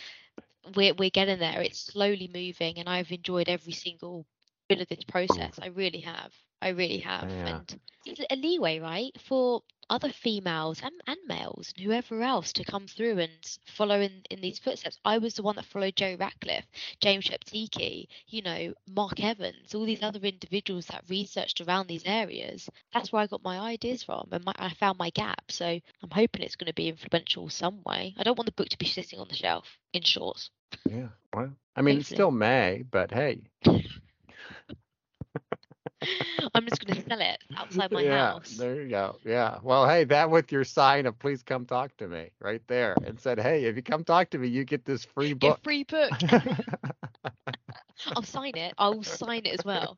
we're, we're getting there. It's slowly moving, and I've enjoyed every single bit of this process. Mm. I really have. I really have. Yeah. And it's a leeway, right, for other females and, and males and whoever else to come through and follow in, in these footsteps. I was the one that followed Joe Ratcliffe, James Sheptycki, you know, Mark Evans, all these other individuals that researched around these areas. That's where I got my ideas from and my, I found my gap. So I'm hoping it's going to be influential some way. I don't want the book to be sitting on the shelf in short. Yeah. Well, I mean, it's Hopefully. still May, but hey. I'm just going to sell it outside my yeah, house. there you go. Yeah. Well, hey, that with your sign of please come talk to me right there and said, hey, if you come talk to me, you get this free book. a free book. I'll sign it. I'll sign it as well.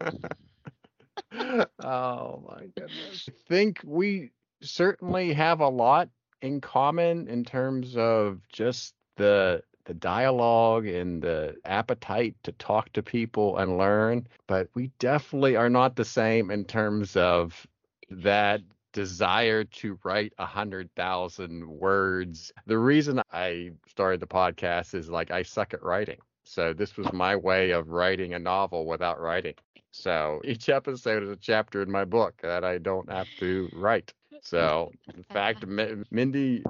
oh my goodness. I think we certainly have a lot in common in terms of just the the dialogue and the appetite to talk to people and learn, but we definitely are not the same in terms of that desire to write a hundred thousand words. The reason I started the podcast is like I suck at writing. So this was my way of writing a novel without writing. So each episode is a chapter in my book that I don't have to write. So in fact, Mi- Mindy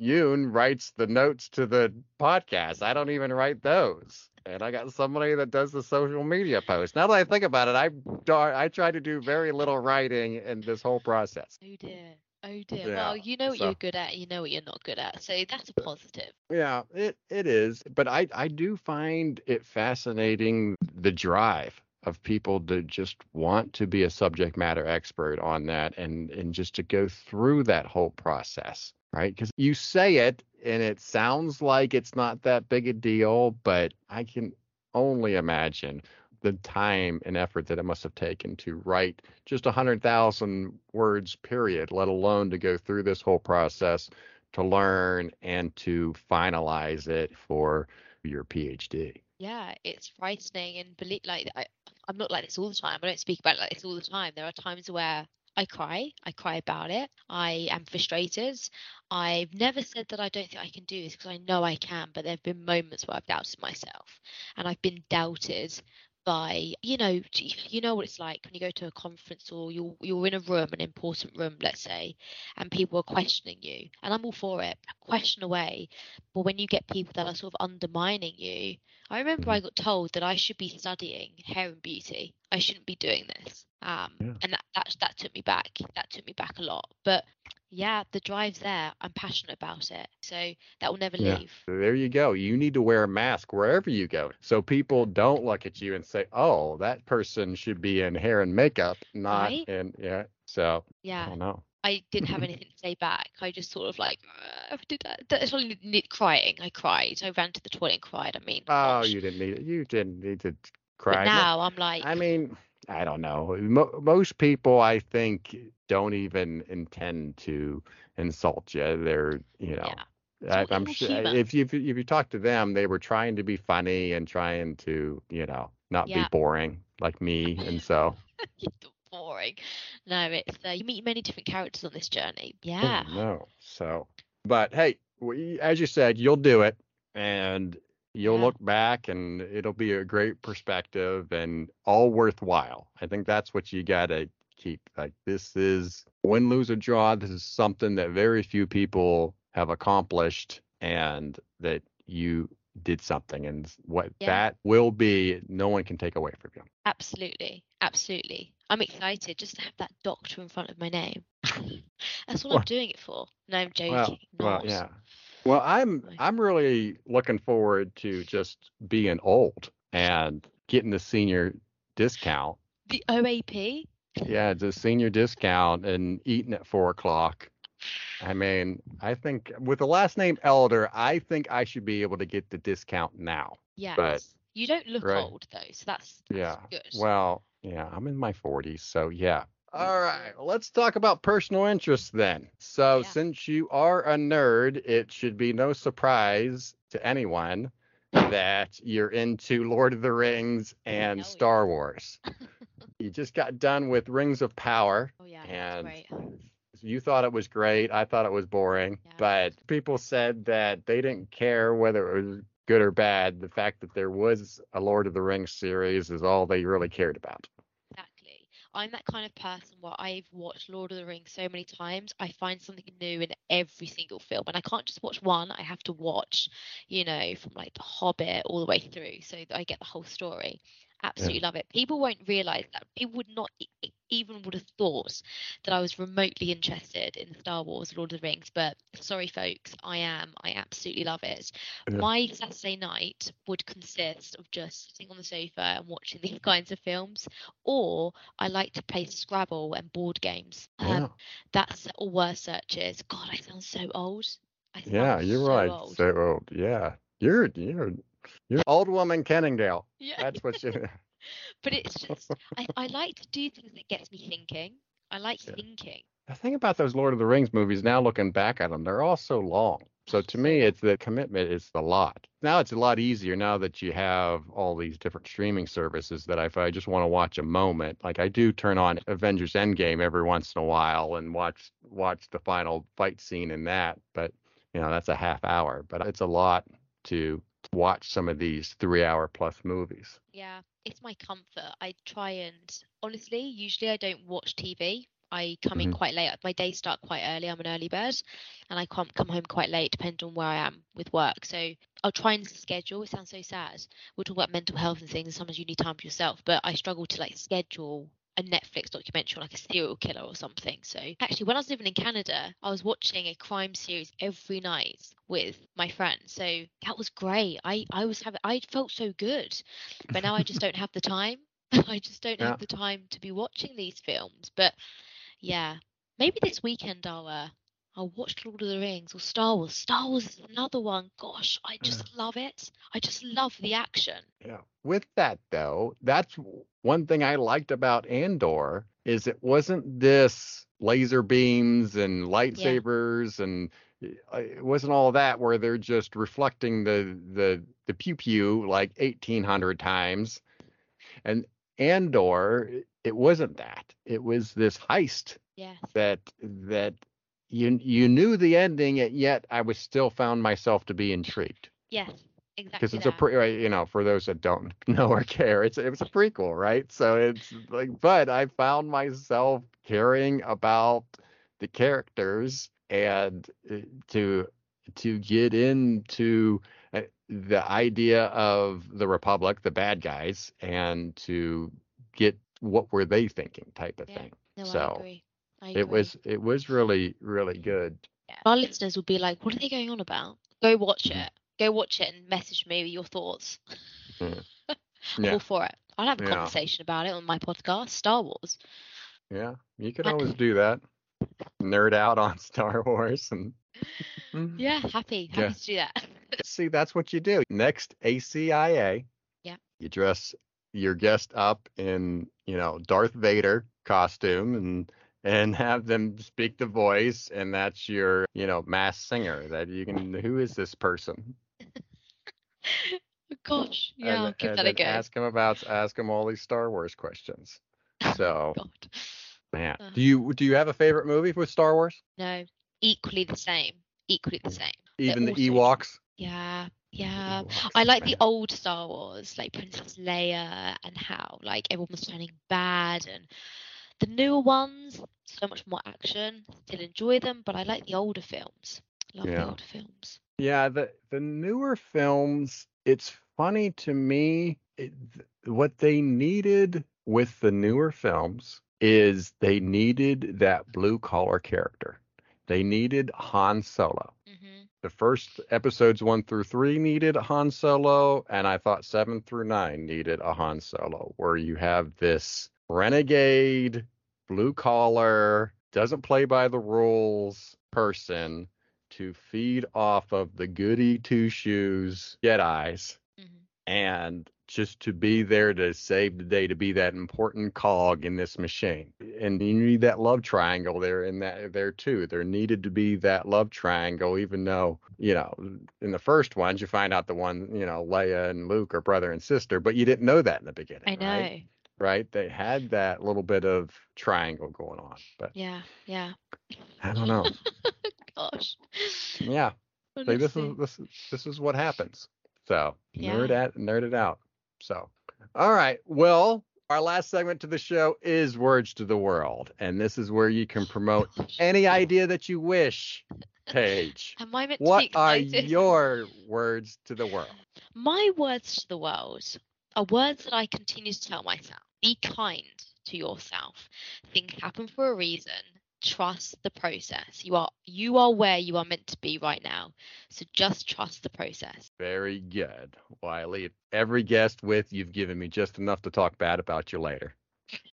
Yoon writes the notes to the podcast. I don't even write those. And I got somebody that does the social media posts. Now that I think about it, I I try to do very little writing in this whole process. Oh dear. Oh dear. Yeah, Well, you know what so- you're good at, you know what you're not good at. So that's a positive. Yeah, it it is, but I I do find it fascinating the drive of people to just want to be a subject matter expert on that and and just to go through that whole process, right? Cuz you say it and it sounds like it's not that big a deal, but I can only imagine the time and effort that it must have taken to write just 100,000 words period, let alone to go through this whole process to learn and to finalize it for your PhD. Yeah, it's frightening and believe like I, I'm not like this all the time. I don't speak about it like this all the time. There are times where I cry. I cry about it. I am frustrated. I've never said that I don't think I can do this because I know I can, but there have been moments where I've doubted myself and I've been doubted by you know you know what it's like when you go to a conference or you're you're in a room an important room let's say and people are questioning you and I'm all for it question away but when you get people that are sort of undermining you I remember I mm-hmm. got told that I should be studying hair and beauty. I shouldn't be doing this. Um, Yeah. and that, that that took me back. That took me back a lot. But yeah, the drive's there. I'm passionate about it, so that will never Yeah. leave. There you go. You need to wear a mask wherever you go so people don't look at you and say, "Oh, that person should be in hair and makeup, not Right. in yeah." So, I Yeah, don't know. I didn't have anything to say back. I just sort of like uh, did that. That's only crying. I cried. I ran to the toilet and cried. I mean, Oh, gosh. you didn't need it. You didn't need to cry. No, now I'm like, I mean, I don't know. Mo- most people, I think, don't even intend to insult you. They're, you know, yeah, I, I'm sure if you if you talk to them, they were trying to be funny and trying to, you know, not be boring like me. And so, boring. No, it's uh, you meet many different characters on this journey. oh, Yeah. no. So, but hey, we, as you said, you'll do it, and you'll Yeah. look back, and it'll be a great perspective and all worthwhile. I think that's what you gotta keep. Like this is win, lose or draw. This is something that very few people have accomplished, and that you did something, and what Yeah. that will be, no one can take away from you. Absolutely, absolutely. I'm excited just to have that doctor in front of my name. That's what Well- I'm doing it for. No, I'm joking. Well, well, not. yeah. Well, I'm I'm really looking forward to just being old and getting the senior discount. The OAP. Yeah, the senior discount and eating at four o'clock. I mean, I think with the last name Elder, I think I should be able to get the discount now. Yes. you don't look right. old though, so that's, that's Yeah. good. Well, yeah, I'm in my 40s, so yeah. All right, let's talk about personal interests then. So, Yeah. since you are a nerd, it should be no surprise to anyone that you're into Lord of the Rings and. Star Wars. you just got done with Rings of Power. oh yeah, and. You thought it was great. I thought it was boring. Yeah. But people said that they didn't care whether it was good or bad. The fact that there was a Lord of the Rings series is all they really cared about. I'm that kind of person where I've watched Lord of the Rings so many times. I find something new in every single film, and I can't just watch one. I have to watch, you know, from like The Hobbit all the way through, so that I get the whole story. Absolutely love it. People won't realize that. People would not e- even would have thought that I was remotely interested in Star Wars, Lord of the Rings. But sorry, folks, I am. I absolutely love it. Yeah. My Saturday night would consist of just sitting on the sofa and watching these kinds of films, or I like to play Scrabble and board games. Um, That's all word searches. God, I sound so old. I sound yeah, you're so right. Old. So old. Yeah, you're you're you're old woman Kenningdale. yeah, That's what you. but it's just I, I like to do things that gets me thinking. I like Yeah. thinking. The thing about those Lord of the Rings movies, now looking back at them, they're all so long. So to me, it's the commitment is a lot. Now it's a lot easier now that you have all these different streaming services that if I just want to watch a moment, like I do turn on Avengers Endgame every once in a while and watch watch the final fight scene in that. But you know, that's a half hour. But it's a lot to watch some of these three hour plus movies. Yeah, it's my comfort. I try and honestly, usually I don't watch TV. I come in Mhm. quite late. My days start quite early. I'm an early bird, and I can't come home quite late, depending on where I am with work. So I'll try and schedule. It sounds so sad. We're talking about mental health and things, sometimes you need time for yourself. But I struggle to like schedule a Netflix documentary like a serial killer or something. So actually, when I was living in Canada, I was watching a crime series every night with my friends. So that was great. I I was having I felt so good, but now I just don't have the time. I just don't Yeah. have the time to be watching these films. But yeah, maybe this weekend I'll uh, I'll watch Lord of the Rings or Star Wars. Star Wars is another one. Gosh, I just love it. I just love the action. Yeah. With that though, that's one thing I liked about Andor is it wasn't this laser beams and lightsabers and uh, it wasn't all that where they're just reflecting the the the pew pew like 1800 times. And Andor it wasn't that. It was this heist Yes. that that you you knew the ending yet I was still found myself to be intrigued Yes. Exactly. because it's a pre you know for those that don't know or care it's it was a prequel right so it's like but i found myself caring about the characters and uh, to to get into uh, the idea of the republic the bad guys and to get what were they thinking type of Yeah. thing No, I so it was it was really really good Yeah. Our listeners will be like, "What are they going on about?" Go watch Mhm. it. Go watch it and message me with your thoughts. Mm. I'm Yeah. all for it. I'll have a Yeah. conversation about it on my podcast, Star Wars. yeah you can And- always do that nerd out on star wars and Yeah, happy, happy Yeah. to do that. See, that's what you do. Next ACIA. Yeah. You dress your guest up in, you know, Darth Vader costume and and have them speak the voice and that's your, you know, mass singer that you can who is this person? Gosh, yeah, and, I'll give and that a go. ask him about ask him all these Star Wars questions. So, God, man, Uh. do you do you have a favorite movie with Star Wars? no, equally the same. Equally the same. Even the all so Ewoks? Yeah, yeah. Ewoks, I like the old Star Wars, like Princess Leia, and how like everyone was turning bad, and the newer ones, so much more action. Still enjoy them, but I like the older films. Love Yeah. the older films. Yeah, the the newer films, it's funny to me it, what they needed with the newer films is they needed that blue collar character. They needed Han Solo. hmm The first episodes 1 through 3 needed a Han Solo and I thought 7 through 9 needed a Han Solo where you have this renegade blue collar doesn't play by the rules person to feed off of the goody two shoes Jedi's hmm and just to be there to save the day, to be that important cog in this machine. And you need that love triangle there in that there too. There needed to be that love triangle, even though, you know, in the first ones you find out the one, you know, Leia and Luke are brother and sister, but you didn't know that in the beginning. I know. Right? Right? They had that little bit of triangle going on. But Yeah, yeah. I don't know. Gosh. Yeah. See, this is this is this is what happens. So nerd at nerd it out. So all right. Well, our last segment to the show is words to the world, and this is where you can promote any idea that you wish. Paige, Am I meant to what are your words to the world? My words to the world are words that I continue to tell myself. Be kind to yourself. Things happen for a reason. Trust the process. You are you are where you are meant to be right now. So just trust the process. Very good. Well, every guest with you've given me just enough to talk bad about you later.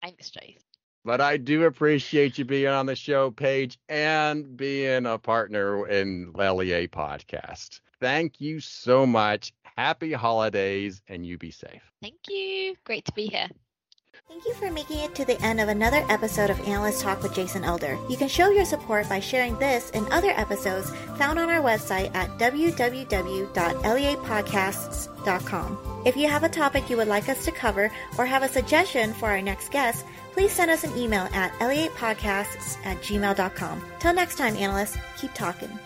Thanks, Jason. But I do appreciate you being on the show, Paige, and being a partner in LEA podcast. Thank you so much. Happy holidays, and you be safe. Thank you. Great to be here. Thank you for making it to the end of another episode of Analyst Talk with Jason Elder. You can show your support by sharing this and other episodes found on our website at www.leapodcasts.com. If you have a topic you would like us to cover or have a suggestion for our next guest, please send us an email at leapodcasts at gmail.com. Till next time, analysts, keep talking.